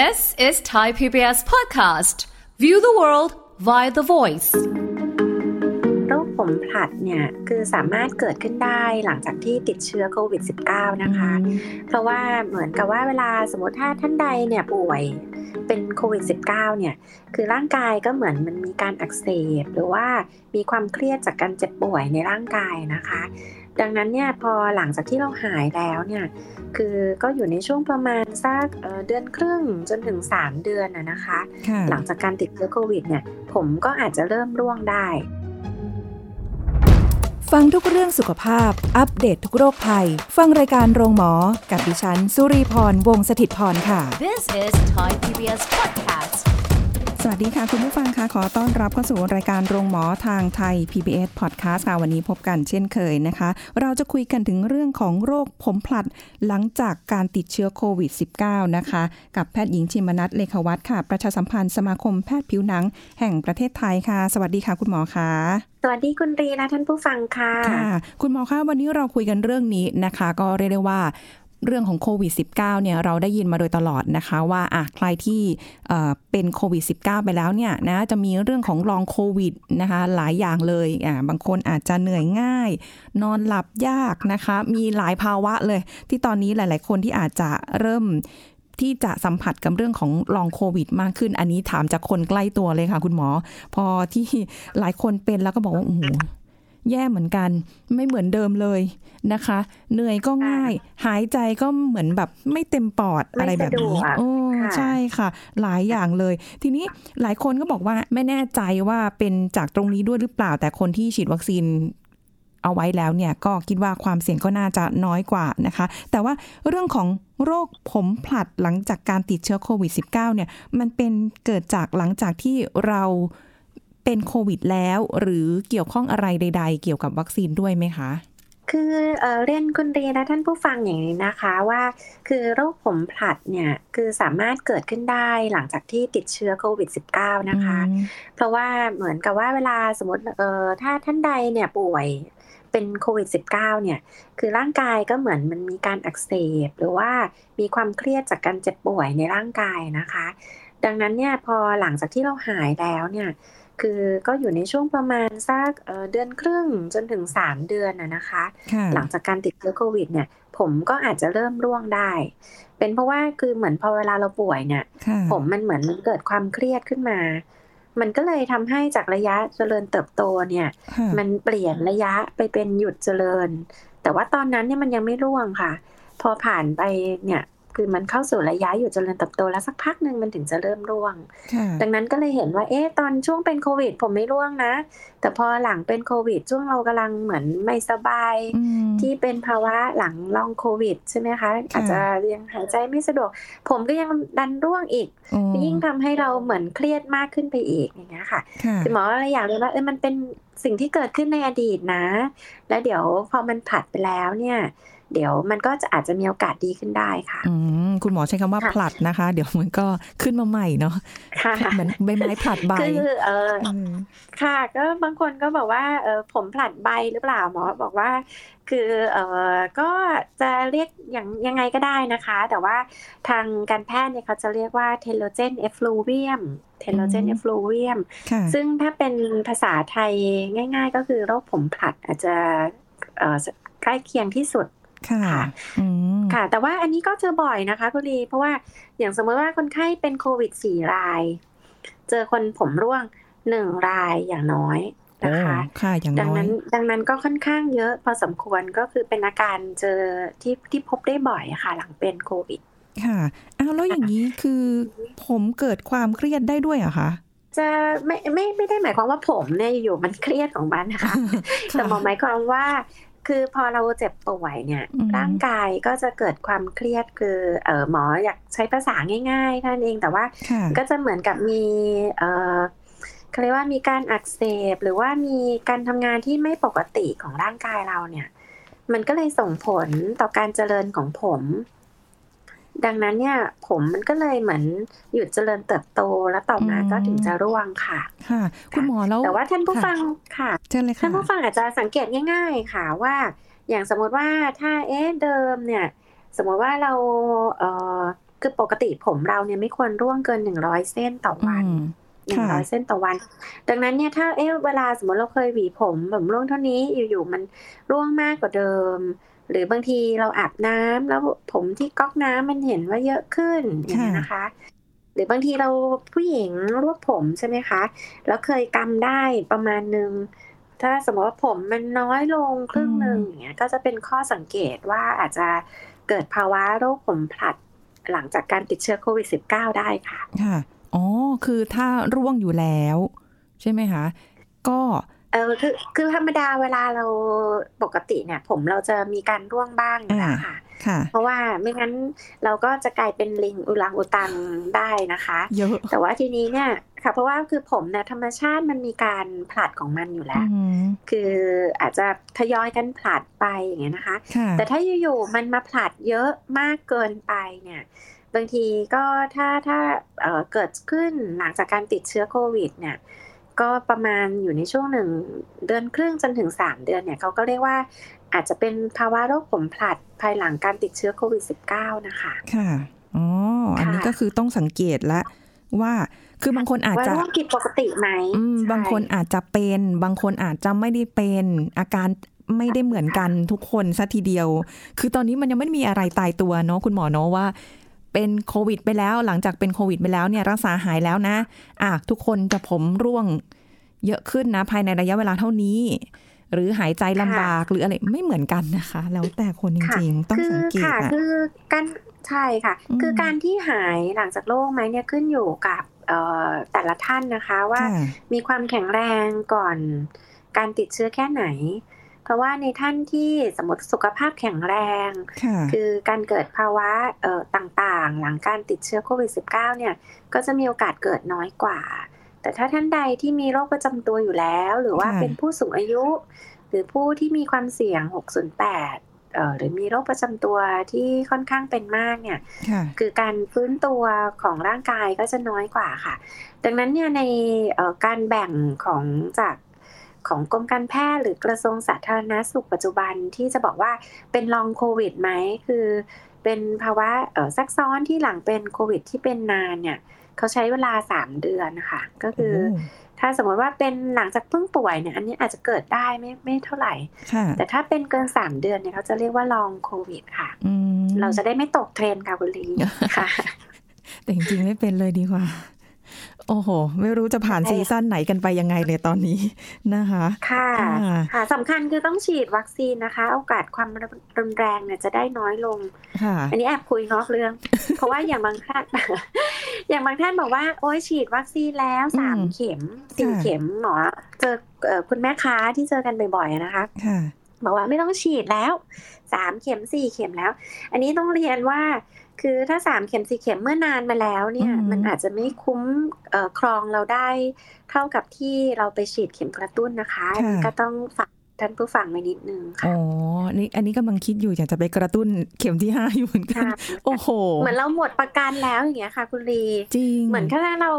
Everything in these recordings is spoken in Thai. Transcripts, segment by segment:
This is Thai PBS podcast. View the world via the voice. โรคผมผลัดเนี่ย คือสามารถเกิดขึ้นได้หลังจากที่ติดเชื้อโควิด -19 นะคะ เพราะว่าเหมือนกับว่าเวลาสมมติถ้าท่านใดเนี่ยป่วยเป็นโควิด -19 เนี่ย คือร่างกายก็เหมือนมันมีการอักเสบ หรือว่ามีความเครียดจากการเจ็บป่วยในร่างกายนะคะ ดังนั้นเนี่ยพอหลังจากที่เราหายแล้วเนี่ยคือก็อยู่ในช่วงประมาณสักเดือนครึ่งจนถึง 3 เดือนนะคะ หลังจากการติดเชื้อโควิดเนี่ยผมก็อาจจะเริ่มร่วงได้ ฟังทุกเรื่องสุขภาพ อัปเดตททุกโรคภัย ฟังรายการโรงหมอ กับดิฉัน สุรีพรวงศิตพรค่ะ This is Thai PBS podcast. สวัสดีค่ะ คุณผู้ฟังคะขอต้อนรับเข้าสู่รายการโรงหมอทางไทย PBS Podcast ค่ะวันนี้พบกันเช่นเคยนะคะ เราจะคุยกันถึงเรื่องของโรคผมพลัดหลังจากการติดเชื้อโควิด -19 นะคะ กับแพทย์หญิงชิมนัทเลขวัตค่ะ ประชาสัมพันธ์สมาคมแพทย์ผิวหนังแห่งประเทศไทยค่ะ สวัสดีค่ะคุณหมอคะสวัสดีคุณรีและท่านผู้ฟังค่ะค่ะ คุณหมอคะวันนี้เราคุยกันเรื่องนี้นะคะ ก็เรียกได้ว่า เรื่องของโควิด -19 เนี่ยเราได้ยินมาโดยตลอดนะคะ ว่าอะใครที่เป็นโควิด -19 ไปแล้วเนี่ยนะจะมีเรื่องของลองโควิดนะคะหลายอย่างเลยอะบางคนอาจจะเหนื่อยง่าย นอนหลับยากนะคะ มีหลายภาวะเลย ที่ตอนนี้หลาย ๆ คนที่อาจจะเริ่มที่จะสัมผัสกับเรื่องของลองโควิด มากขึ้น อันนี้ถามจากคนใกล้ตัวเลยค่ะ คุณหมอ พอที่หลายคนเป็นแล้วก็บอกว่าโอ้โห แย่เหมือนกัน ไม่เหมือนเดิมเลยนะคะ เหนื่อยก็ง่าย หายใจก็เหมือนแบบไม่เต็มปอดอะไรแบบนี้โอ้ใช่ค่ะ หลายอย่างเลย ทีนี้หลายคนก็บอกว่าไม่แน่ใจว่าเป็นจากตรงนี้ด้วยหรือเปล่า แต่คนที่ฉีดวัคซีนเอาไว้แล้วเนี่ยก็คิดว่าความเสี่ยงก็น่าจะน้อยกว่านะคะ แต่ว่าเรื่องของโรคผมผลัดหลังจากการติดเชื้อโควิด -19 เนี่ยมันเป็นเกิดจากหลังจากที่เรา เป็นโควิดแล้วหรือเกี่ยวข้องอะไรใด ๆ เกี่ยวกับวัคซีนด้วยไหมคะคือเอเรียนคุณเรียนและท่านผู้ฟังอย่างนี้นะคะว่า คือโรคผมผลัดเนี่ยคือสามารถเกิดขึ้นได้หลังจากที่ติดเชื้อโควิด -19 นะคะ เพราะว่าเหมือนกับว่าเวลาสมมติเออถ้าท่านใดเนี่ยป่วยเป็นโควิด -19 เนี่ยคือร่างกายก็เหมือนมันมีการอักเสบ หรือว่ามีความเครียดจากการเจ็บป่วยในร่างกายนะคะ ดังนั้นเนี่ยพอหลังจากที่เราหายแล้วเนี่ย คือก็อยู่ในช่วงประมาณสักเดือนครึ่งจนถึงสามเดือนนะคะ หลังจากการติดเชื้อโควิดเนี่ย ผมก็อาจจะเริ่มร่วงได้ เป็นเพราะว่าคือเหมือนพอเวลาเราป่วยเนี่ย ผมมันเหมือนมันเกิดความเครียดขึ้นมา มันก็เลยทำให้จากระยะเจริญเติบโตเนี่ย มันเปลี่ยนระยะไปเป็นหยุดเจริญ แต่ว่าตอนนั้นเนี่ยมันยังไม่ร่วงค่ะ พอผ่านไปเนี่ย คือมันเข้าสู่ระยะอยู่จนเริญเติบโตแล้วสักพักหนึ่งมันถึงจะเริ่มร่วง ดังนั้นก็เลยเห็นว่าเอ๊ะตอนช่วงเป็นโควิด ผมไม่ร่วงนะ แต่พอหลังเป็นโควิด ช่วงเรากำลังเหมือนไม่สบาย ที่เป็นภาวะหลังลองโควิดใช่ไหมคะอาจจะยังหายใจไม่สะดวก ผมก็ยังดันร่วงอีก ยิ่งทำให้เราเหมือนเครียดมากขึ้นไปอีกอย่างเงี้ยค่ะคุณหมออะไรอยากเลยว่าเออมันเป็นสิ่งที่เกิดขึ้นในอดีตนะ แล้วเดี๋ยวพอมันผัดไปแล้วเนี่ย เดี๋ยวมันก็จะอาจจะมีโอกาสดีขึ้นได้ค่ะอืคุณหมอใช้คำว่าผลัดนะคะ เดี๋ยวมันก็ขึ้นมาใหม่เนาะเหมือนใบไม้ผลัดใบคือเออค่ะก็บางคนก็บอกว่าเออผมผลัดใบหรือเปล่าหมอบอกว่าคือเออก็จะเรียกอย่างยังไงก็ได้นะคะ แต่ว่าทางการแพทย์เนี่ยเขาจะเรียกว่า telogen effluvium telogen effluvium ซึ่งถ้าเป็นภาษาไทยง่าย ๆ ก็คือโรคผมผลัดอาจจะใกล้เคียงที่สุด ค่ะค่ะ แต่ว่าอันนี้ก็เจอบ่อยนะคะคุณลีเพราะว่าอย่างสมมติว่าคนไข้เป็นโควิดสี่ราย เจอคนผมร่วงหนึ่งรายอย่างน้อยนะคะค่ะอย่างน้อยดังนั้น ดังนั้นก็ค่อนข้างเยอะพอสมควรก็คือเป็นอาการเจอที่ที่พบได้บ่อยค่ะ หลังเป็นโควิด ค่ะอ้าวแล้วอย่างนี้คือผมเกิดความเครียดได้ด้วยอะคะจะไม่ไม่ไม่ได้หมายความว่าผมเนี่ยอยู่มันเครียดของมันนะคะ แต่หมายความว่า คือพอเราเจ็บป่วยเนี่ย ร่างกายก็จะเกิดความเครียดคือเออหมออยากใช้ภาษาง่ายๆนั่นเองแต่ว่าก็จะเหมือนกับมีเออเขาเรียกว่ามีการอักเสบหรือว่ามีการทำงานที่ไม่ปกติของร่างกายเราเนี่ย มันก็เลยส่งผลต่อการเจริญของผม ดังนั้นเนี่ยผมมันก็เลยเหมือนหยุดเจริญเติบโตแล้วต่อมาก็ถึงจะร่วงค่ะ ค่ะ คุณหมอแล้วแต่ว่าท่านผู้ฟังค่ะเชิญเลยค่ะท่านผู้ฟังอาจจะสังเกตง่าย ๆ ค่ะว่า อย่างสมมติว่าถ้าเอ๊ะเดิมเนี่ย สมมติว่าเราเออคือปกติผมเราเนี่ยไม่ควรร่วงเกินหนึ่งร้อยเส้นต่อวันอืมหนึ่งร้อยเส้นต่อวัน ดังนั้นเนี่ยถ้าเอ๊ะเวลาสมมติเราเคยหวีผมผมร่วงเท่านี้อยู่ๆมันร่วงมากกว่าเดิม หรือบางทีเราอาบน้ำแล้วผมที่ก๊อกน้ำมันเห็นว่าเยอะขึ้นอย่างนี้ยนะคะ หรือบางทีเราผู้หญิงรวบผมใช่ไหมคะ แล้วเคยกำได้ประมาณหนึ่งถ้าสมมติว่าผมมันน้อยลงครึ่งหนึ่งอืมอย่างเงี้ยก็จะเป็นข้อสังเกตว่าอาจจะเกิดภาวะโรคผมผลัดหลังจากการติดเชื้อโควิด -19 ได้ค่ะ ค่ะ อ๋อ คือถ้าร่วงอยู่แล้ว ใช่ไหมคะ ก็ เออคือคือธรรมดาเวลาเราปกติเนี่ย ผมเราจะมีการร่วงบ้างอยู่แล้วค่ะค่ะ เพราะว่าไม่งั้นเราก็จะกลายเป็นลิงอุลังอุตังได้นะคะเยอะแต่ว่าทีนี้เนี่ยค่ะ เพราะว่าคือผมเนี่ยธรรมชาติมันมีการผลัดของมันอยู่แล้วอืมคืออาจจะทยอยกันผลัดไปอย่างเงี้ยนะคะค่ะแต่ถ้าอยู่ๆมันมาผลัดเยอะมากเกินไปเนี่ยบางทีก็ถ้าถ้าเอ่อเกิดขึ้นหลังจากการติดเชื้อโควิดเนี่ย ก็ประมาณอยู่ในช่วงหนึ่งเดือนครึ่งจนถึงสามเดือนเนี่ยเขาก็เรียกว่าอาจจะเป็นภาวะโรคผมผลัดภายหลังการติดเชื้อโควิด -19 นะคะ ค่ะ อ๋อ อันนี้ค่ะก็คือต้องสังเกตละว่าคือบางคนอาจว่าจะโรคผิดปกติไหมอืมใช่บางคนอาจจะเป็น บางคนอาจจะไม่ได้เป็นอาการไม่ได้เหมือนกันทุกคนซะทีเดียว คือตอนนี้มันยังไม่มีอะไรตายตัวเนาะคุณหมอเนาะว่า เป็นโควิด ไปแล้ว หลังจากเป็นโควิด ไปแล้วเนี่ยรักษาหายแล้วนะอะทุกคนจะผมร่วงเยอะขึ้นนะ ภายในระยะเวลาเท่านี้ หรือหายใจลำบากหรืออะไรไม่เหมือนกันนะคะ แล้วแต่คนจริงๆ ต้องคือสังเกตค่ะอะคือการใช่ค่ะอืมคือการที่หายหลังจากโรคไหมเนี่ยขึ้นอยู่กับเอ่อแต่ละท่านนะคะว่าค่ะมีความแข็งแรงก่อนการติดเชื้อแค่ไหน เพราะว่าในท่านที่สมมติสุขภาพแข็งแรงค่ะคือการเกิดภาวะเอ่อต่างๆ หลังการติดเชื้อโควิด -19 เนี่ย ก็จะมีโอกาสเกิดน้อยกว่า แต่ถ้าท่านใดที่มีโรคประจำตัวอยู่แล้ว หรือว่าค่ะเป็นผู้สูงอายุ หรือผู้ที่มีความเสี่ยง 608เอ่อหรือมีโรคประจำตัวที่ค่อนข้างเป็นมากเนี่ยค่ะคือการฟื้นตัวของร่างกายก็จะน้อยกว่าค่ะ ดังนั้นเนี่ยในเอ่อการแบ่งของจาก ของกรมการแพทย์หรือกระทรวงสาธารณาสุขปัจจุบันที่จะบอกว่าเป็นลองโควิดไหมคือเป็นภาวะเอ่อซักซ้อนที่หลังเป็นโควิดที่เป็นนานเนี่ยเขาใช้เวลา3เดือนนะคะก็คือโอ้ถ้าสมมติว่าเป็นหลังจากเพิ่งป่วยเนี่ยอันนี้อาจจะเกิดได้ไม่ไม่เท่าไหร่ค่ะแต่ถ้าเป็นเกิน3เดือนเนี่ยเขาจะเรียกว่าลองโควิดค่ะอืมเราจะได้ไม่ตกเทรนด์ค่ะคุณลีค่ะแต่จริงๆไม่เป็นเลยดีกว่า โอ้โห ไม่รู้จะผ่านใช่ซีซั่นไหนกันไปยังไงเลยตอนนี้นะคะค่ะค่ะค่ะสำคัญคือต้องฉีดวัคซีนนะคะ โอกาสความรุนแรงเนี่ยจะได้น้อยลงค่ะอันนี้แอบคุยนอกเรื่อง เพราะว่าอย่างบางท่านอย่างบางท่านบอกว่าโอ้ยฉีดวัคซีนแล้วสามอืมเข็มสี่ค่ะเข็มหมอเจอเอ่อคุณแม่ค้าที่เจอกันบ่อยๆนะคะค่ะบอกว่าไม่ต้องฉีดแล้วสามเข็มสี่เข็มแล้ว อันนี้ต้องเรียนว่า คือถ้าสามเข็มสี่เข็มเมื่อนานมาแล้วเนี่ยอืมมันอาจจะไม่คุ้มเอ่อครองเราได้เท่ากับที่เราไปฉีดเข็มกระตุ้นนะคะอันนี้ก็ต้องฝากท่านผู้ฟังไว้นิดนึงค่ะ อ๋อ นี่อันนี้กำลังคิดอยู่อยากจะไปกระตุ้นเข็มที่ห้าอยู่เหมือนกันค่ะโอ้โห เหมือนเราหมดประกันแล้วอย่างเงี้ยค่ะคุณลีจริง เหมือนถ้าเรา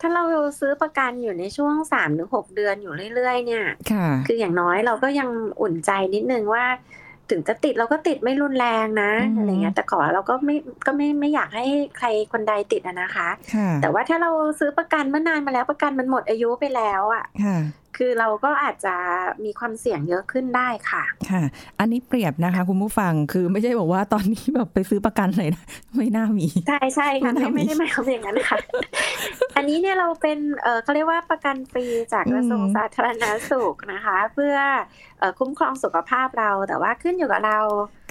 ถ้าเราซื้อประกันอยู่ในช่วงสามถึงหกเดือนอยู่เรื่อยๆ เนี่ย ค่ะ คืออย่างน้อยเราก็ยังอุ่นใจนิดนึงว่า ถึงจะติดเราก็ติดไม่รุนแรงนะอือหือออะไรเงี้ยแต่ขอเราก็ไม่ก็ไม่ไม่อยากให้ใครคนใดติดอะนะคะค่ะแต่ว่าถ้าเราซื้อประกันเมื่อนานมาแล้วประกันมันหมดอายุไปแล้วอะ ค่ะคือเราก็อาจจะมีความเสี่ยงเยอะขึ้นได้ค่ะ ค่ะ อันนี้เปรียบนะคะ คุณผู้ฟังคือไม่ใช่บอกว่าตอนนี้แบบไปซื้อประกันเลยนะไม่น่ามี ใช่ใช่ค่ะไม่ไม่น่ามีไม่ได้หมายความอย่างนั้นค่ะ อันนี้เนี่ยเราเป็นเออเขาเรียกว่าประกันฟรีจากกระทรวงอืมสาธารณาสุขนะคะ เพื่อเอ่อคุ้มครองสุขภาพเราแต่ว่าขึ้นอยู่กับเรา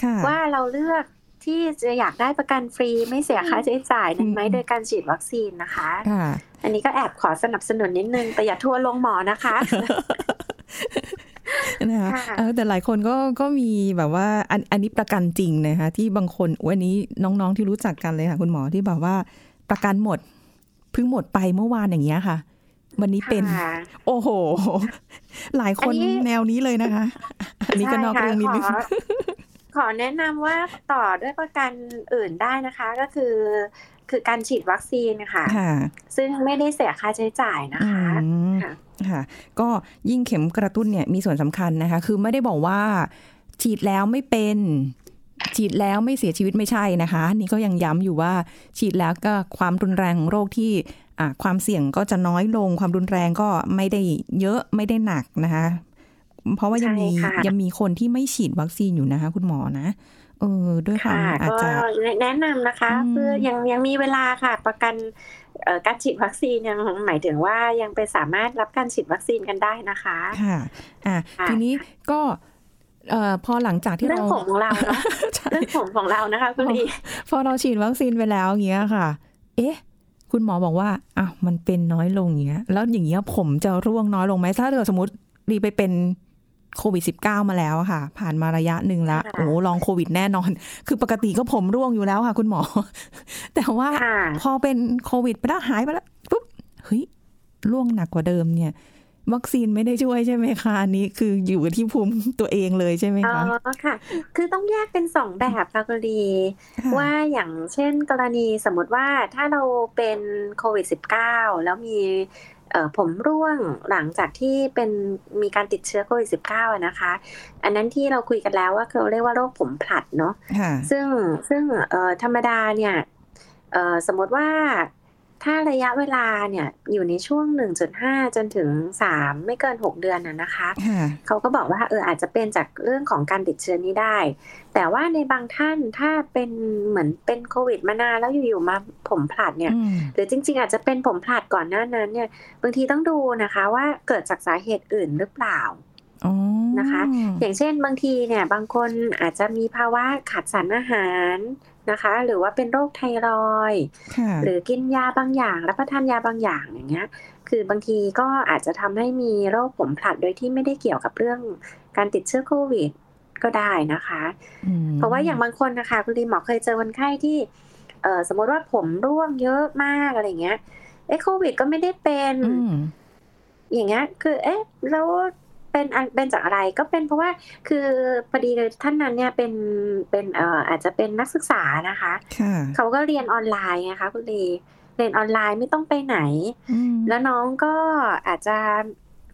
ค่ะว่าเราเลือกที่จะอยากได้ประกันฟรีไม่เสียค่าใช้จ่ายนั้นไหมอืมโดยการฉีดวัคซีนนะคะค่ะ อันนี้ก็แอบขอสนับสนุนนิดนึง แต่อย่าทัวร์ลงหมอนะคะนะคะค่ะเออแต่หลายคนก็ก็มีแบบว่าอันอันนี้ประกันจริงนะคะที่บางคนวันนี้น้องๆที่รู้จักกันเลยค่ะคุณหมอที่แบบว่าประกันหมดเพิ่งหมดไปเมื่อวานอย่างเงี้ยค่ะ วันนี้เป็นค่ะโอ้โห หลายคนอันนี้แนวนี้เลยนะคะ อันนี้ก็นอกใช่ค่ะเรื่องนิดนึงขอขอแนะนำว่าต่อด้วยประกันอื่นได้นะคะ ก็คือ คือการฉีดวัคซีนนะคะค่ะ ซึ่งไม่ได้เสียค่าใช้จ่ายนะอืคะมค่ะค่ะ ก็ยิ่งเข็มกระตุ้นเนี่ยมีส่วนสำคัญนะคะ คือไม่ได้บอกว่า ฉีดแล้วไม่เป็นฉีดแล้วไม่เสียชีวิตไม่ใช่นะคะ นี่ก็ยังย้ำอยู่ว่าฉีดแล้วก็ความรุนแรงของโรคที่ความเสี่ยงก็จะน้อยลง ความรุนแรงก็ไม่ได้เยอะไม่ได้หนักนะคะ เพราะว่ายังมียังมีคนที่ไม่ฉีดวัคซีนอยู่นะคะ คุณหมอนะ เออด้วยความอาจจะแนะนำนะคะ เพื่อยังยังมีเวลาค่ะ ประกันการฉีดวัคซีนยังหมายถึงว่ายังไปสามารถรับการฉีดวัคซีนกันได้นะคะค่ะอ่าทีนี้ก็เอ่อพอหลังจากที่เราเรื่องของเราเรื่องของของเรานะคะคุณลีพอเราฉีดวัคซีนไปแล้วอย่างเงี้ยค่ะ เอ๊ะ คุณหมอบอกว่าอะมันเป็นน้อยลงอย่างเงี้ย แล้วอย่างเงี้ยผมจะร่วงน้อยลงไหมถ้าเกิดสมมติรีไปเป็น โควิด -19 มาแล้วค่ะ ผ่านมาระยะหนึ่งแล้ว โอ้ลองโควิดแน่นอน คือปกติก็ผมร่วงอยู่แล้วค่ะ คุณหมอ แต่ว่าพอเป็นโควิดไปแล้วหายไปแล้วปุ๊บเฮ้ยร่วงหนักกว่าเดิมเนี่ย วัคซีนไม่ได้ช่วยใช่ไหมคะอันนี้คืออยู่ที่ภูมิตัวเองเลยใช่ไหมคะอ๋อค่ะ คือต้องแยกเป็นสองแบบค่ะกรณีว่าอย่างเช่นกรณีสมมติว่าถ้าเราเป็นโควิด -19 แล้วมี ผมร่วงหลังจากที่เป็นมีการติดเชื้อโควิด -19 นะคะ อันนั้นที่เราคุยกันแล้วว่าเขาเรียกว่าโรคผมผลัดเนาะซึ่งซึ่งธรรมดาเนี่ยสมมติว่า ถ้าระยะเวลาเนี่ยอยู่ในช่วง 1.5 จนถึง 3 ไม่เกิน 6 เดือนน่ะนะคะ เขาก็บอกว่าเอออาจจะเป็นจากเรื่องของการติดเชื้อนี้ได้ แต่ว่าในบางท่านถ้าเป็นเหมือนเป็นโควิดมานานแล้วอยู่ๆมาผมผลัดเนี่ย หรือจริง ๆ อาจจะเป็นผมผลัดก่อนหน้านั้นเนี่ย บางทีต้องดูนะคะว่าเกิดจากสาเหตุอื่นหรือเปล่านะคะ อย่างเช่นบางทีเนี่ยบางคนอาจจะมีภาวะขาดสารอาหาร นะคะ หรือว่าเป็นโรคไทรอยหรือกินยาบางอย่างรับประทานยาบางอย่างอย่างเงี้ย คือบางทีก็อาจจะทำให้มีโรคผมผลัดโดยที่ไม่ได้เกี่ยวกับเรื่องการติดเชื้อโควิดก็ได้นะคะ เพราะว่าอย่างบางคนนะคะคุณลีหมอเคยเจอคนไข้ที่เออสมมติว่าผมร่วงเยอะมากอะไรเงี้ยเอ๊ะโควิดก็ไม่ได้เป็น อย่างเงี้ย คือ เอ๊ะแล้ว เป็นเป็นจากอะไรก็เป็นเพราะว่าคือพอดีเลยท่านนั้นเนี่ยเป็นเป็นเอ่ออาจจะเป็นนักศึกษานะคะเขาก็เรียนออนไลน์นะคะคุณลีเรียนออนไลน์ไม่ต้องไปไหน แล้วน้องก็อาจจะ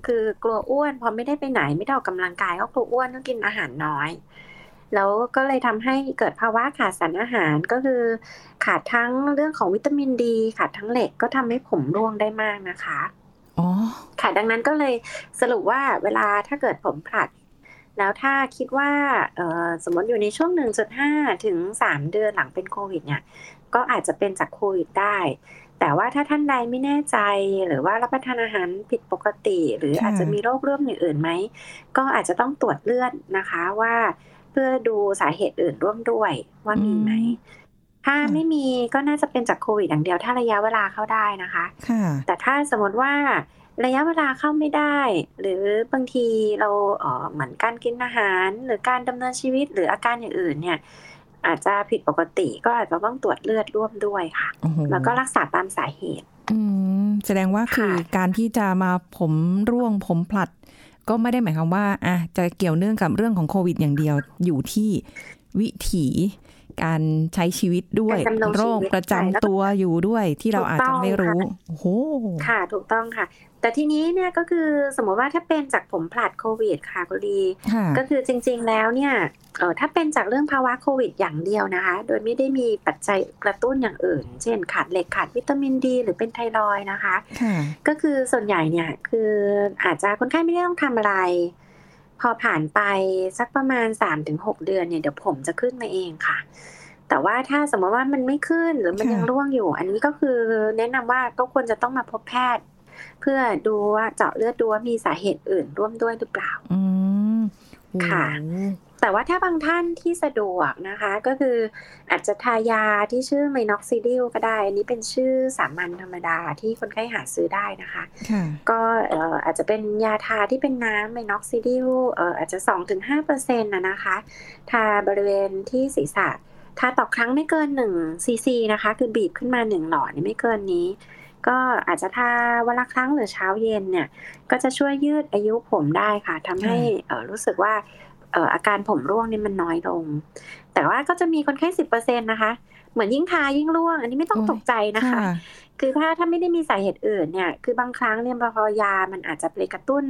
คือกลัวอ้วนพอไม่ได้ไปไหนไม่ได้ออกกำลังกายก็กลัวอ้วนต้องกินอาหารน้อย แล้วก็เลยทำให้เกิดภาวะขาดสารอาหารก็คือ ขาดทั้งเรื่องของวิตามินดี ขาดทั้งเหล็กก็ทำให้ผมร่วงได้มากนะคะ ค่ะดังนั้นก็เลยสรุปว่าเวลาถ้าเกิดผมผลัด แล้วถ้าคิดว่าสมมติอยู่ในช่วง 1.5 ถึง 3 เดือนหลังเป็นโควิดเนี่ยก็อาจจะเป็นจากโควิดได้ แต่ว่าถ้าท่านใดไม่แน่ใจ หรือว่ารับประทานอาหารผิดปกติ หรืออาจจะมีโรคร่วมอย่างอื่นไหม ก็อาจจะต้องตรวจเลือดนะคะว่าเพื่อดูสาเหตุอื่นร่วมด้วยว่ามีไหม ถ้าไม่มีก็น่าจะเป็นจากโควิดอย่างเดียว ถ้าระยะเวลาเข้าได้นะคะแต่ถ้าสมมติว่าระยะเวลาเข้าไม่ได้ หรือบางทีเราเออเหมือนการกินอาหาร หรือการดำเนินชีวิตหรืออาการอย่างอื่นเนี่ย อาจจะผิดปกติก็อาจจะต้องตรวจเลือดร่วมด้วยค่ะ แล้วก็รักษาตามสาเหตุ อืมแสดงว่าคือการที่จะมาผมร่วงผมผลัด ก็ไม่ได้หมายความว่าอะจะเกี่ยวเนื่องกับเรื่องของโควิดอย่างเดียวอยู่ที่วิถี การใช้ชีวิตด้วย โรคประจำตัวอยู่ด้วยที่เราอาจจะไม่รู้โอ้โหค่ะถูกต้องค่ะ แต่ทีนี้เนี่ยก็คือสมมติว่าถ้าเป็นจากผมผลัดโควิดค่ะกุลีก็คือจริง ๆ แล้วเนี่ยเออถ้าเป็นจากเรื่องภาวะโควิดอย่างเดียวนะคะ โดยไม่ได้มีปัจจัยกระตุ้นอย่างอื่น เช่นขาดเหล็กขาดวิตามินดี หรือเป็นไทรอยนะคะ ก็คือส่วนใหญ่เนี่ยคืออาจจะคนไข้ไม่ได้ต้องทำอะไร พอผ่านไปสักประมาณ 3-6 เดือนเนี่ยเดี๋ยวผมจะขึ้นมาเองค่ะ แต่ว่าถ้าสมมติว่ามันไม่ขึ้นหรือมันยังร่วงอยู่ อันนี้ก็คือแนะนำว่าก็ควรจะต้องมาพบแพทย์ เพื่อดูว่าเจาะเลือดดูว่ามีสาเหตุอื่นร่วมด้วยหรือเปล่า ค่ะ แต่ว่าถ้าบางท่านที่สะดวกนะคะ ก็คืออาจจะทายาที่ชื่อไมน็อกซิดิลก็ได้ อันนี้เป็นชื่อสามัญธรรมดาที่คนไข้หาซื้อได้นะคะ ก็อาจจะเป็นยาทาที่เป็นน้ำ minoxidil อาจจะ 2-5%นะนะคะ ทาบริเวณที่ศีรษะทาต่อครั้งไม่เกินหนึ่งซีซีนะคะ คือบีบขึ้นมาหนึ่งหลอดไม่เกินนี้ ก็อาจจะทาวันละครั้งหรือเช้าเย็นเนี่ย ก็จะช่วยยืดอายุผมได้ค่ะทำให้รู้สึกว่าอาการผมร่วงนี่มันน้อยลง แต่ว่าก็จะมีคนไข้สิบเปอร์เซ็นต์นะคะ เหมือนยิ่งทายิ่งร่วง อันนี้ไม่ต้องตกใจนะคะ คือถ้าถ้าไม่ได้มีสาเหตุอื่นเนี่ย คือบางครั้งเนี่ยพอยามันอาจจะไปกระตุ้น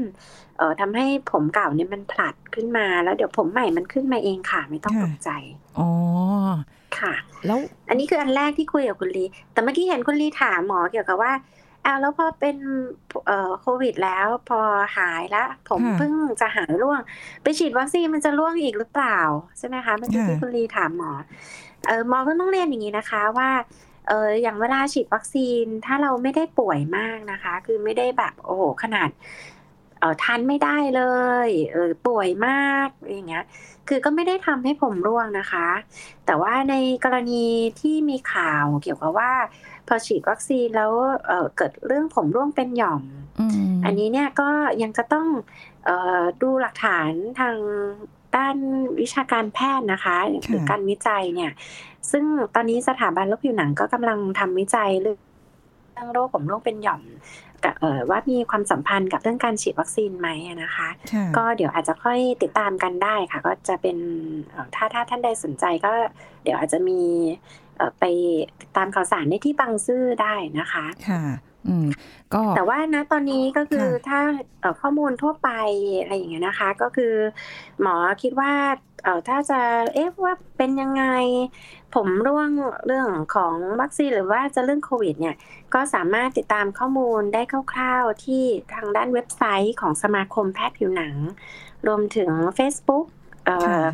เอ่อทำให้ผมเก่าเนี่ยมันผลัดขึ้นมา แล้วเดี๋ยวผมใหม่มันขึ้นมาเองค่ะ ไม่ต้องตกใจอ๋อค่ะ แล้วอันนี้คืออันแรกที่คุยกับคุณลี แต่เมื่อกี้เห็นคุณลีถามหมอเกี่ยวกับว่าอ้าวแล้วพอเป็นเอ่อโควิดแล้วพอหายแล้ว ผมเพิ่งจะหายร่วง ไปฉีดวัคซีนมันจะร่วงอีกหรือเปล่า ใช่ไหมคะเมื่อกี้ที่คุณลีถามหมอ เออหมอก็ต้องเรียนอย่างนี้นะคะว่าเอออย่างเวลาฉีดวัคซีนถ้าเราไม่ได้ป่วยมากนะคะ คือไม่ได้แบบโอ้โหขนาดเออทันไม่ได้เลยเออป่วยมากอย่างเงี้ย คือก็ไม่ได้ทำให้ผมร่วงนะคะ แต่ว่าในกรณีที่มีข่าวเกี่ยวกับว่า พอฉีดวัคซีนแล้วเเกิดเรื่องผมร่วงเป็นหย่อมอันนี้เนี่ยก็ยังจะต้องออดูหลักฐานทาง ด้านวิชาการแพทย์นะคะหรือการวิจัยเนี่ย ซึ่งตอนนี้สถาบันโรคผิวหนังก็กำลังทำวิจัยเรื่องโรคผมร่วงเป็นหย่อมกับว่ามีความสัมพันธ์กับเรื่องการฉีดวัคซีนไหมนะคะ ก็เดี๋ยวอาจจะค่อยติดตามกันได้ค่ะ ก็จะเป็นถ้าถ้าท่านใดสนใจก็เดี๋ยวอาจจะมีไปติดตามข่าวสารในที่บางซื่อได้นะคะค่ะอืม ก็แต่ว่านะตอนนี้ก็คือถ้าข้อมูลทั่วไปอะไรอย่างเงี้ยนะคะ ก็คือ หมอคิดว่าเออถ้าจะเอ๊ะว่าเป็นยังไง ผมร่วงเรื่องของวัคซีนหรือว่าจะเรื่องโควิด เนี่ย ก็สามารถติดตามข้อมูลได้คร่าวๆที่ทางด้านเว็บไซต์ของสมาคมแพทย์ผิวหนัง รวมถึง Facebook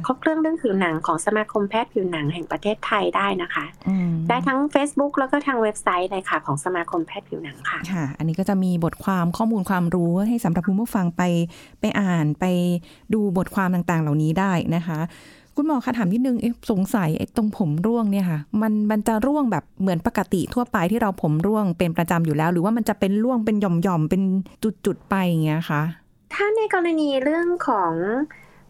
ครบเครื่องเรื่องผิวหนังของสมาคมแพทย์ผิวหนังแห่งประเทศไทยได้นะคะ ได้ทั้ง Facebook แล้วก็ทางเว็บไซต์เลยค่ะ ของสมาคมแพทย์ผิวหนังค่ะค่ะ อันนี้ก็จะมีบทความข้อมูลความรู้ให้สำหรับผู้ผู้ฟังไปไปอ่านไปดูบทความต่างๆ เหล่านี้ได้นะคะคุณหมอคะถามนิดนึงสงสัยตรงผมร่วงเนี่ยค่ะ มันมันจะร่วงแบบเหมือนปกติทั่วไปที่เราผมร่วงเป็นประจำอยู่แล้ว หรือว่ามันจะเป็นร่วงเป็นหย่อมๆเป็นจุดๆไปอย่างเงี้ยคะถ้าในกรณีเรื่องของ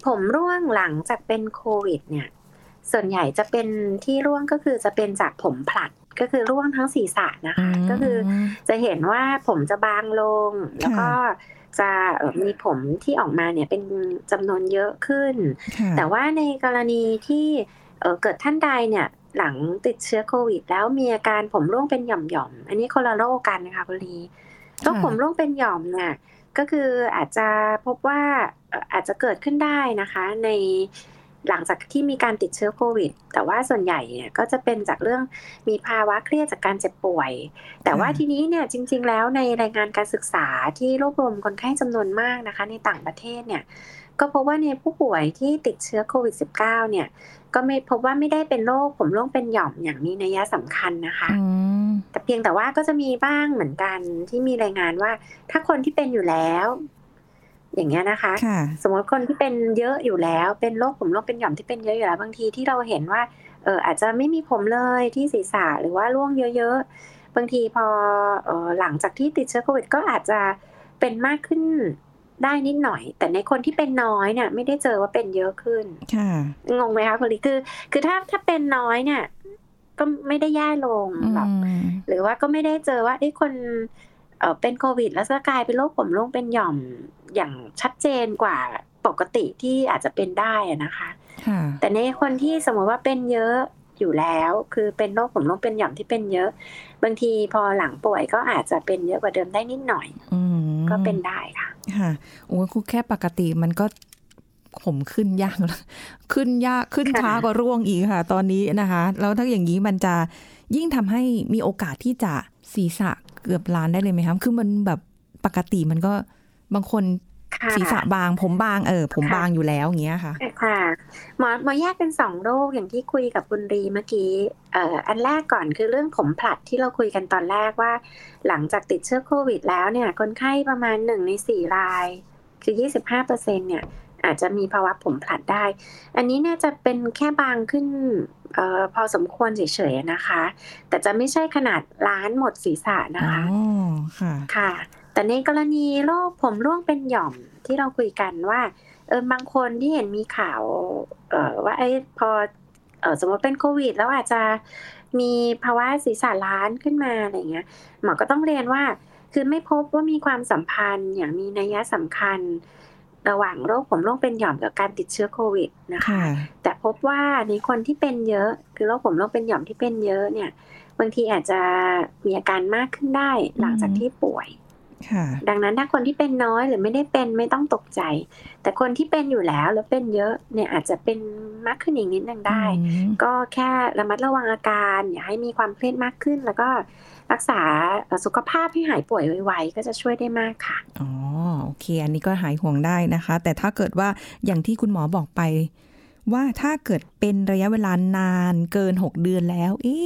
ผมร่วงหลังจากเป็นโควิด เนี่ย ส่วนใหญ่จะเป็นที่ร่วงก็คือจะเป็นจากผมผลัดก็คือร่วงทั้งศีรษะนะคะ ก็คือจะเห็นว่าผมจะบางลง แล้วก็จะมีผมที่ออกมาเนี่ยเป็นจำนวนเยอะขึ้น แต่ว่าในกรณีที่เกิดท่านใดเนี่ยหลังติดเชื้อโควิด แล้วมีอาการผมร่วงเป็นหย่อมๆ อันนี้คนละโรคกันนะคะคุณลีก็ผมร่วงเป็นหย่อมเนี่ย ก็คืออาจจะพบว่าอาจจะเกิดขึ้นได้นะคะในหลังจากที่มีการติดเชื้อโควิด แต่ว่าส่วนใหญ่เนี่ยก็จะเป็นจากเรื่องมีภาวะเครียดจากการเจ็บป่วย แต่ว่าทีนี้เนี่ยจริง ๆ แล้วในรายงานการศึกษาที่รวบรวมคนไข้จำนวนมากนะคะ ในต่างประเทศเนี่ย ก็พบว่าในผู้ป่วยที่ติดเชื้อโควิด -19 เนี่ย ก็ไม่พบว่าไม่ได้เป็นโรคผมร่วงเป็นหย่อมอย่างมีนัยสำคัญนะคะแต่เพียงแต่ว่าก็จะมีบ้างเหมือนกันที่มีรายงานว่า ถ้าคนที่เป็นอยู่แล้ว อย่างเงี้ยนะคะ สมมติคนที่เป็นเยอะอยู่แล้ว เป็นโรคผมร่วงเป็นหย่อมที่เป็นเยอะอยู่แล้ว บางทีที่เราเห็นว่า เอออาจจะไม่มีผมเลยที่ศีรษะหรือว่าร่วงเยอะๆบางทีพอเออหลังจากที่ติดเชื้อโควิด ก็อาจจะเป็นมากขึ้น ได้นิดหน่อย แต่ในคนที่เป็นน้อยเนี่ย ไม่ได้เจอว่าเป็นเยอะขึ้นงงไหมคะคุณลิคือ คือถ้าถ้าเป็นน้อยเนี่ย ก็ไม่ได้แย่ลงแบบหรือว่าก็ไม่ได้เจอว่าไอ้คนเออเป็นโควิด แล้วจะกลายเป็นโรคผมร่วงเป็นหย่อมอย่างชัดเจนกว่าปกติที่อาจจะเป็นได้นะคะ แต่ในคนที่สมมติว่าเป็นเยอะอยู่แล้ว คือเป็นโรคผมร่วงเป็นหย่อมที่เป็นเยอะ บางทีพอหลังป่วยก็อาจจะเป็นเยอะกว่าเดิมได้นิดหน่อยก็เป็นได้ค่ะ ค่ะโอ้คูแค่ปกติมันก็ผมขึ้นยากขึ้นยากขึ้นช้ากว่าร่วงอีกค่ะ ตอนนี้นะคะ แล้วถ้าอย่างนี้มันจะยิ่งทำให้มีโอกาสที่จะศีรษะเกือบล้านได้เลยไหมคะคือมันแบบปกติมันก็บางคน ศีรษะบางผมบางเออ ผมบางอยู่แล้วอย่างเงี้ยค่ะ ค่ะ หมอหมอแยกเป็นสองโรคอย่างที่คุยกับบุญรีเมื่อกี้เอ่ออันแรกก่อนคือเรื่องผมผลัดที่เราคุยกันตอนแรกว่า หลังจากติดเชื้อโควิดแล้วเนี่ย คนไข้ประมาณหนึ่งในสี่ราย คือยี่สิบห้าเปอร์เซ็นเนี่ย อาจจะมีภาวะผมผลัดได้ อันนี้เนี่ยจะเป็นแค่บางขึ้นออพอสมควรเฉยๆนะคะ แต่จะไม่ใช่ขนาดล้านหมดศีรษะนะคะอ๋อค่ะค่ะ แต่ในกรณีโรคผมร่วงเป็นหย่อมที่เราคุยกันว่าเออบางคนที่เห็นมีข่าวเออว่าไอ้พอเออสมมติเป็นโควิด แล้วอาจจะมีภาวะศีรษะล้านขึ้นมาอะไรเงี้ยหมอก็ต้องเรียนว่า คือไม่พบว่ามีความสัมพันธ์อย่างมีนัยสำคัญ ระหว่างโรคผมร่วงเป็นหย่อมกับการติดเชื้อโควิดนะคะ แต่พบว่าในคนที่เป็นเยอะคือโรคผมร่วงเป็นหย่อมที่เป็นเยอะเนี่ย บางทีอาจจะมีอาการมากขึ้นได้หลังจากที่ป่วย ดังนั้นถ้าคนที่เป็นน้อยหรือไม่ได้เป็นไม่ต้องตกใจ แต่คนที่เป็นอยู่แล้วแล้วเป็นเยอะเนี่ยอาจจะเป็นมากขึ้นอีกนิดนึงได้ ก็แค่ระมัดระวังอาการ อย่าให้มีความเครียดมากขึ้น แล้วก็รักษาสุขภาพให้หายป่วยไวๆก็จะช่วยได้มากค่ะอ๋อโอเค อันนี้ก็หายห่วงได้นะคะ แต่ถ้าเกิดว่าอย่างที่คุณหมอบอกไป ว่าถ้าเกิดเป็นระยะเวลานานเกินหกเดือนแล้ว เอ๊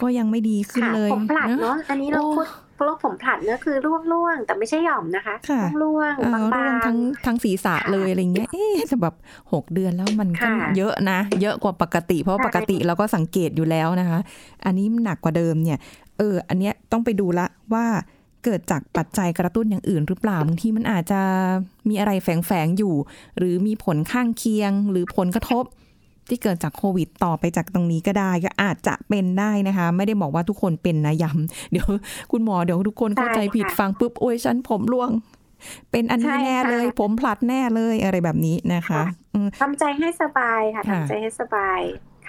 ก็ยังไม่ดีขึ้นเลยผมผลัดเนาะอันนี้เราพูด โรคผมผลัดเนื้อคือร่วงๆแต่ไม่ใช่หย่อมนะคะร่วงบางๆร่วงทั้งทั้งศีรษะเลยอะไรเงี้ยเอ๊ะแบบหกเดือนแล้วมันก็เยอะนะ เยอะกว่าปกติ เพราะปกติเราก็สังเกตอยู่แล้วนะคะ อันนี้หนักกว่าเดิมเนี่ย เออ อันเนี้ยต้องไปดูละว่าเกิดจากปัจจัยกระตุ้นอย่างอื่นหรือเปล่าบางทีมันอาจจะมีอะไรแฝงๆอยู่ หรือมีผลข้างเคียง หรือผลกระทบ ที่เกิดจากโควิดต่อไปจากตรงนี้ก็ได้ก็อาจจะเป็นได้นะคะ ไม่ได้บอกว่าทุกคนเป็นนะย้ำเดี๋ยวคุณหมอเดี๋ยวทุกคนเข้าใจผิดฟังปุ๊บโอ้ยฉันผมร่วง เป็นอันนี้แน่เลย ผมพลัดแน่เลยอะไรแบบนี้นะคะทำใจให้สบายค่ะทำใจให้สบาย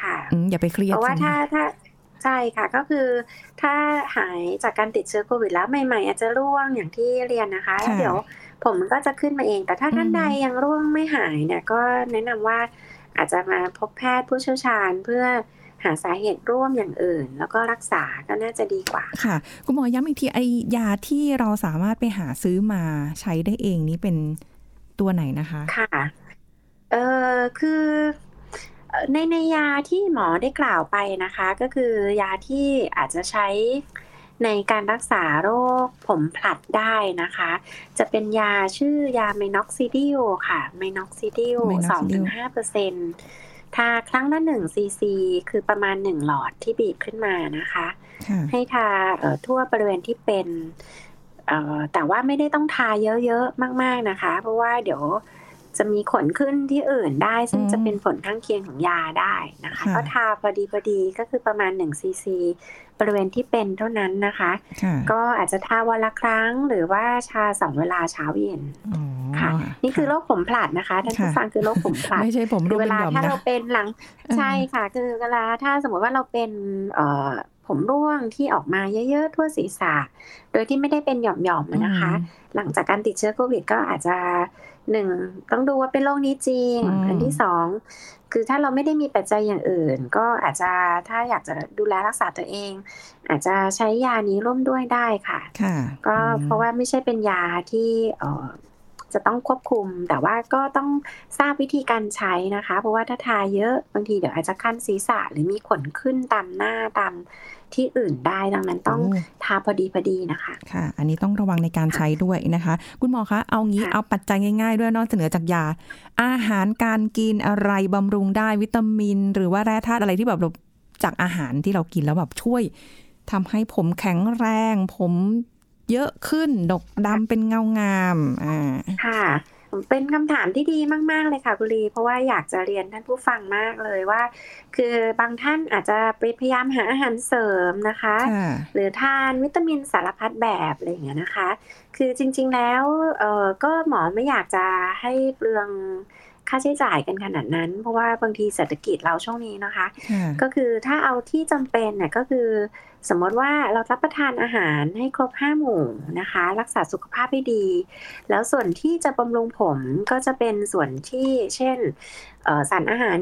ค่ะอย่าไปเครียดเพราะว่าถ้าถ้าใช่ค่ะก็คือถ้าหายจากการติดเชื้อโควิดแล้วใหม่ๆอาจจะร่วงอย่างที่เรียนนะคะแล้วเดี๋ยวผมก็จะขึ้นมาเอง แต่ถ้าท่านใดยังร่วงไม่หายเนี่ยก็แนะนำว่า อาจจะมาพบแพทย์ผู้เชี่ยวชาญเพื่อหาสาเหตุร่วมอย่างอื่น แล้วก็รักษาก็น่าจะดีกว่า ค่ะ คุณหมอย้ำอีกทีไอยาที่เราสามารถไปหาซื้อมาใช้ได้เองนี้เป็นตัวไหนนะคะ ค่ะ เออคือในในยาที่หมอได้กล่าวไปนะคะ ก็คือยาที่อาจจะใช้ ในการรักษาโรคผมผลัดได้นะคะ จะเป็นยาชื่อยาไมน็อกซิดิโอค่ะไมน็อกซิดิโอสองถึงห้าเปอร์เซ็นต์ทาครั้งละหนึ่งซีซีคือประมาณหนึ่งหลอดที่บีบขึ้นมานะคะ ให้ทาทั่วบริเวณที่เป็นแต่ว่าไม่ได้ต้องทาเยอะๆ มาก ๆนะคะ เพราะว่าเดี๋ยว จะมีขนขึ้นที่อื่นได้ ซึ่งจะเป็นผลข้างเคียงของยาได้นะคะ ก็ทาพอดีพอดีก็คือประมาณหนึ่งซีซีบริเวณที่เป็นเท่านั้นนะคะ ก็อาจจะทาวันละครั้งหรือว่าชาสองเวลาเช้าเย็นค่ะ นี่คือโรคผมผลัดนะคะท่านผู้ฟังคือโรคผมผลัดไม่ใช่ผมเวลาถ้าเราเป็นหลังใช่ค่ะ คือเวลาถ้าสมมติว่าเราเป็นเอ่อผมร่วงที่ออกมาเยอะๆ ทั่วศีรษะ โดยที่ไม่ได้เป็นหย่อมๆนะคะ หลังจากการติดเชื้อโควิดก็อาจจะ หนึ่งต้องดูว่าเป็นโรคนี้จริง อันที่สองคือถ้าเราไม่ได้มีปัจจัยอย่างอื่น ก็อาจจะถ้าอยากจะดูแลรักษาตัวเอง อาจจะใช้ยานี้ร่วมด้วยได้ค่ะก็เพราะว่าไม่ใช่เป็นยาที่เออจะต้องควบคุม แต่ว่าก็ต้องทราบวิธีการใช้นะคะ เพราะว่าถ้าทาเยอะบางทีเดี๋ยวอาจจะคันศีรษะหรือมีขนขึ้นตามหน้าตาม ที่อื่นได้ดังนั้นต้องทาพอดีพอดีนะคะค่ะ อันนี้ต้องระวังในการใช้ด้วยนะคะ คุณหมอคะเอางี้เอาปัจจัยง่ายๆ ด้วยนอกเหนือจากยา อาหารการกินอะไรบำรุงได้วิตามิน หรือว่าแร่ธาตุอะไรที่แบบจากอาหารที่เรากินแล้วแบบช่วยทำให้ผมแข็งแรง ผมเยอะขึ้น ดกดำเป็นเงางามอ่าค่ะ เป็นคำถามที่ดีมาก ๆ เลยค่ะกุลี เพราะว่าอยากจะเรียนท่านผู้ฟังมากเลยว่า คือบางท่านอาจจะไปพยายามหาอาหารเสริมนะคะ หรือทานวิตามินสารพัดแบบอะไรอย่างเงี้ยนะคะ คือจริง ๆ แล้วเออก็หมอไม่อยากจะให้เปลืองค่าใช้จ่ายกันขนาดนั้น เพราะว่าบางทีเศรษฐกิจเราช่วงนี้นะคะ ก็คือถ้าเอาที่จำเป็นเนี่ยก็คือ สมมติว่าเรารับประทานอาหารให้ครบห้าหมู่นะคะ รักษาสุขภาพให้ดี แล้วส่วนที่จะบำรุงผมก็จะเป็นส่วนที่เช่นสารอาหาร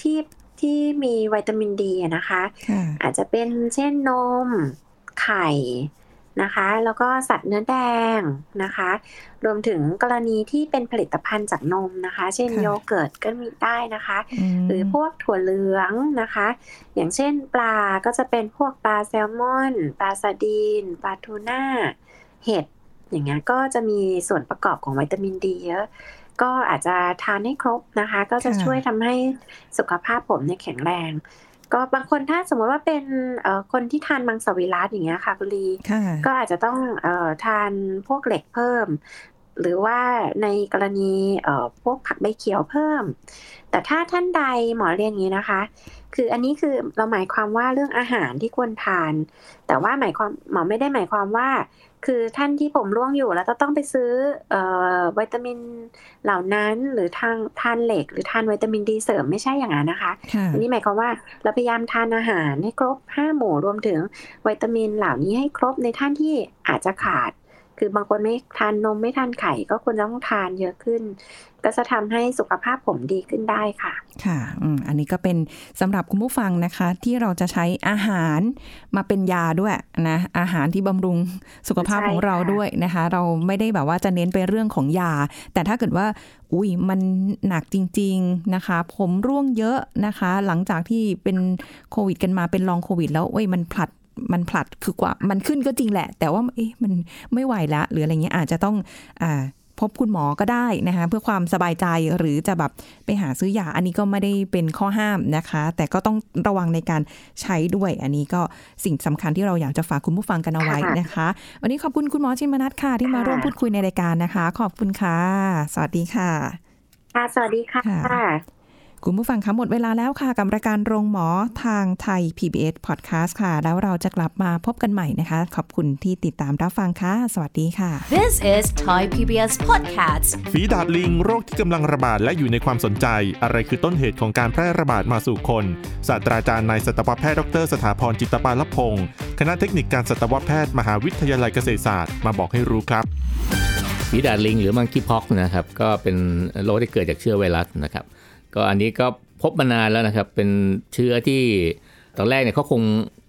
ที่ที่มีวิตามินดีนะคะ อาจจะเป็นเช่นนม ไข่ นะคะ แล้วก็สัตว์เนื้อแดงนะคะ รวมถึงกรณีที่เป็นผลิตภัณฑ์จากนมนะคะ เช่นโยเกิร์ตก็มีได้นะคะ หรือพวกถั่วเหลืองนะคะ อย่างเช่นปลาก็จะเป็นพวกปลาแซลมอน ปลาซาดีน ปลาทูน่า เห็ด อย่างเงี้ยก็จะมีส่วนประกอบของวิตามินดีเยอะก็อาจจะทานให้ครบนะคะ ก็จะช่วยทำให้สุขภาพผมเนี่ยแข็งแรง ก็บางคนถ้าสมมติว่าเป็นคนที่ทานมังสวิรัตอย่างเงี้ยค่ะคุณลีก็อาจจะต้องอทานพวกเหล็กเพิ่ม หรือว่าในกรณีเอ่อพวกผักใบเขียวเพิ่ม แต่ถ้าท่านใดหมอเรียนอย่างนี้นะคะ คืออันนี้คือเราหมายความว่าเรื่องอาหารที่ควรทาน แต่ว่าหมายความหมอไม่ได้หมายความว่าคือท่านที่ผมร่วงอยู่แล้วจะต้องไปซื้ออวิตามินเหล่านั้นหรือทางทานเหล็ก หรือทานวิตามินดีเสริมไม่ใช่อย่างนั้นนะคะค่ะอันนี้หมายความว่าเราพยายามทานอาหารให้ครบห้าหมู่รวมถึงวิตามินเหล่านี้ให้ครบในท่านที่อาจจะขาด คือบางคนไม่ทานนมไม่ทานไข่ก็ควรจะต้องทานเยอะขึ้น ก็จะทำให้สุขภาพผมดีขึ้นได้ค่ะ ค่ะอืมอันนี้ก็เป็นสำหรับคุณผู้ฟังนะคะ ที่เราจะใช้อาหารมาเป็นยาด้วยนะอาหารที่บำรุงสุขภาพใช่ของเราค่ะด้วยนะคะ เราไม่ได้แบบว่าจะเน้นไปเรื่องของยา แต่ถ้าเกิดว่าอุ้ยมันหนักจริง ๆนะคะ ผมร่วงเยอะนะคะ หลังจากที่เป็นโควิดกันมาเป็นลองโควิด แล้วเอ้ยมันผลัด มันผลัดคือกว่ามันขึ้นก็จริงแหละ แต่ว่าเอ๊ะมันไม่ไหวละหรืออะไรเงี้ยอาจจะต้องอ่าพบคุณหมอก็ได้นะคะเพื่อความสบายใจหรือจะแบบไปหาซื้อยาอันนี้ก็ไม่ได้เป็นข้อห้ามนะคะ แต่ก็ต้องระวังในการใช้ด้วย อันนี้ก็สิ่งสำคัญที่เราอยากจะฝากคุณผู้ฟังกันเอาไว้ค่ะนะคะ วันนี้ขอบคุณคุณหมอชิมนัทค่ะ ที่มาค่ะร่วมพูดคุยในรายการนะคะ ขอบคุณค่ะ สวัสดีค่ะ ค่ะ สวัสดีค่ะ ค่ะคุณผู้ฟังคะหมดเวลาแล้วค่ะ กับรายการโรงหมอทางไทย PBS Podcast ค่ะ แล้วเราจะกลับมาพบกันใหม่นะคะ ขอบคุณที่ติดตามรับฟังค่ะ สวัสดีค่ะ This is Thai PBS Podcast. ฝีดาดลิงโรคที่กำลังระบาดและอยู่ในความสนใจ อะไรคือต้นเหตุของการแพร่ระบาดมาสู่คน ศาสตราจารย์นายสัตวแพทย์ดร สถาพรจิตตปาลพงศ์คณะเทคนิคการสัตวแพทย์มหาวิทยาลัยเกษตรศาสตร์มาบอกให้รู้ครับฝีดาดลิงหรือมังคีพ็อกนะครับก็เป็นโรคที่เกิดจากเชื้อไวรัสนะครับ ก็อันนี้ก็พบมานานแล้วนะครับ เป็นเชื้อที่ตอนแรกเนี่ยเขาคง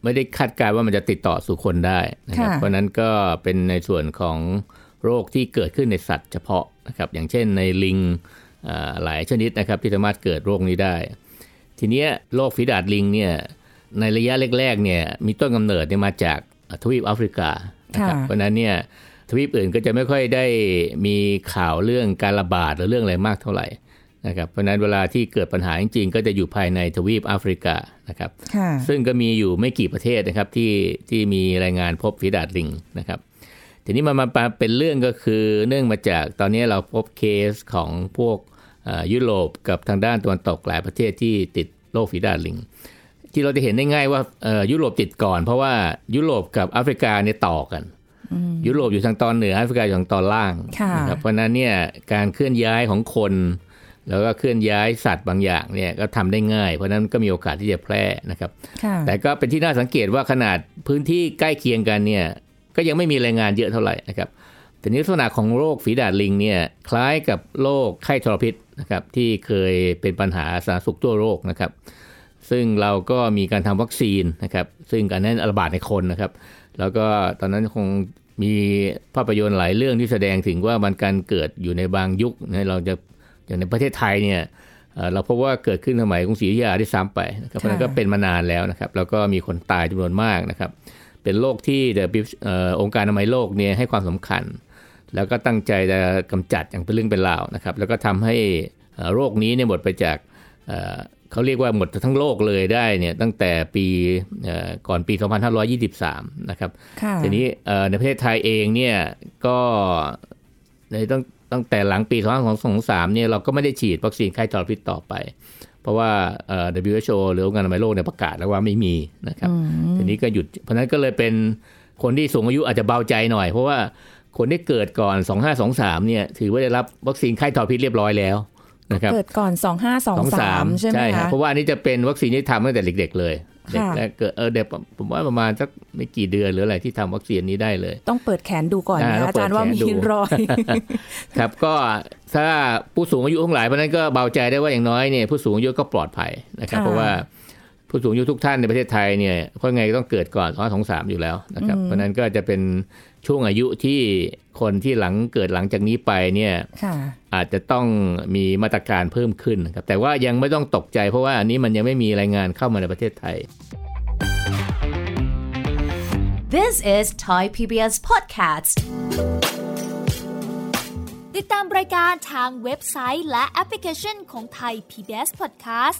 ไม่ได้คาดการณ์ว่ามันจะติดต่อสู่คนได้นะครับค่ะเพราะฉะนั้นก็เป็นในส่วนของโรคที่เกิดขึ้นในสัตว์เฉพาะนะครับ อย่างเช่นในลิงอ่าหลายชนิดนะครับที่สามารถเกิดโรคนี้ได้ ทีเนี้ยโรคฝีดาดลิงเนี่ยในระยะแรกๆเนี่ยมีต้นกำเนิดเนี่ยมาจากทวีปแอฟริกานะครับค่ะเพราะฉะนั้นเนี่ยทวีปอื่นก็จะไม่ค่อยได้มีข่าวเรื่องการระบาดหรือเรื่องอะไรมากเท่าไหร่ นะครับเพราะฉะนั้นเวลาที่เกิดปัญหาจริงๆ ก็จะอยู่ภายในทวีปแอฟริกานะครับค่ะซึ่งก็มีอยู่ไม่กี่ประเทศนะครับที่ที่มีรายงานพบฝีดาดลิงนะครับทีนี้มันมาเป็นเรื่องก็คือเนื่องมาจากตอนนี้เราพบเคสของพวกเอ่อยุโรปกับทางด้านตะวันตกหลายประเทศที่ติดโรคฝีดาดลิง ที่เราจะเห็นได้ง่ายว่าเอ่อยุโรปติดก่อน เพราะว่ายุโรปกับแอฟริกาเนี่ยต่อกันยุโรปอยู่ทางตอนเหนือแอฟริกาอยู่ทางตอนล่างค่ะนะครับเพราะฉะนั้นเนี่ยการเคลื่อนย้ายของคน แล้วก็เคลื่อนย้ายสัตว์บางอย่างเนี่ยก็ทำได้ง่าย เพราะฉะนั้นก็มีโอกาสที่จะแพร่นะครับค่ะแต่ก็เป็นที่น่าสังเกตว่าขนาดพื้นที่ใกล้เคียงกันเนี่ยก็ยังไม่มีรายงานเยอะเท่าไหร่นะครับแต่นี้ลักษณะของโรคฝีดาดลิงเนี่ยคล้ายกับโรคไข้ทรพิษนะครับที่เคยเป็นปัญหาสาธารณสุขทั่วโลกนะครับ ซึ่งเราก็มีการทำวัคซีนนะครับ ซึ่งการนั้นระบาดในคนนะครับ แล้วก็ตอนนั้นคงมีภาพยนตร์หลายเรื่องที่แสดงถึงว่ามันการเกิดอยู่ในบางยุคนะเราจะ อย่างในประเทศไทยเนี่ยเอ่อเราพบว่าเกิดขึ้นสมัยกรุงศรีอยุธยาที่ซ้ำไปนะครับเพราะฉะนั้นก็เป็นมานานแล้วนะครับ แล้วก็มีคนตายจำนวนมากนะครับ เป็นโรคที่ WHO เอ่อองค์การอนามัยโลกเนี่ยให้ความสำคัญ แล้วก็ตั้งใจจะกำจัดอย่างเป็นเรื่องเป็นราวนะครับ แล้วก็ทำให้เอ่อโรคนี้เนี่ยหมดไปจากเอ่อเขาเรียกว่าหมดทั้งโลกเลยได้เนี่ยตั้งแต่ปีเอ่อก่อนปี 2523 นะครับค่ะทีนี้เอ่อในประเทศไทยเองเนี่ยก็ในตั้ง ตั้งแต่หลังปี2523เนี่ยเราก็ไม่ได้ฉีดวัคซีนไข้ทรพิษต่อไป เพราะว่าเอ่อ WHO หรือองค์การอนามัยโลกเนี่ยประกาศแล้วว่าไม่มีนะครับทีนี้ก็หยุด เพราะฉะนั้นก็เลยเป็นคนที่สูงอายุอาจจะเบาใจหน่อย เพราะว่าคนที่เกิดก่อน 2523เนี่ยถือว่าได้รับวัคซีนไข้ทรพิษเรียบร้อยแล้วนะครับเกิดก่อน 2523 ใช่ไหมครัคะบเพราะว่าอันนี้จะเป็นวัคซีนที่ทำตั้งแต่เด็ก ๆ เลย เด็กค่ะและเกิดเออเด็กผมว่าประมาณสักไม่กี่เดือนหรืออะไรที่ทำวัคซีนนี้ได้เลย ต้องเปิดแขนดูก่อนอ่านะต้องอาเปิดจารย์ว่าแขนมีดูรอยครับก็ถ้าผู้สูงอายุทั้งหลายเพราะฉะนั้นก็เบาใจได้ว่าอย่างน้อยเนี่ยผู้สูงอายุก็ปลอดภัยนะครับค่ะเพราะว่าผู้สูงอายุทุกท่านในประเทศไทยเนี่ยเพราะไงก็ต้องเกิดก่อน223อยู่แล้วนะครับ เพราะฉะนั้นก็จะเป็น ช่วงอายุที่คนที่หลังเกิดหลังจากนี้ไปเนี่ยค่ะอาจจะต้องมีมาตรการเพิ่มขึ้นนะครับแต่ว่ายังไม่ต้องตกใจเพราะว่าอันนี้มันยังไม่มีรายงานเข้ามาในประเทศไทย This is Thai PBS Podcast. ติดตามรายการทางเว็บไซต์และแอปพลิเคชันของไทย PBS Podcast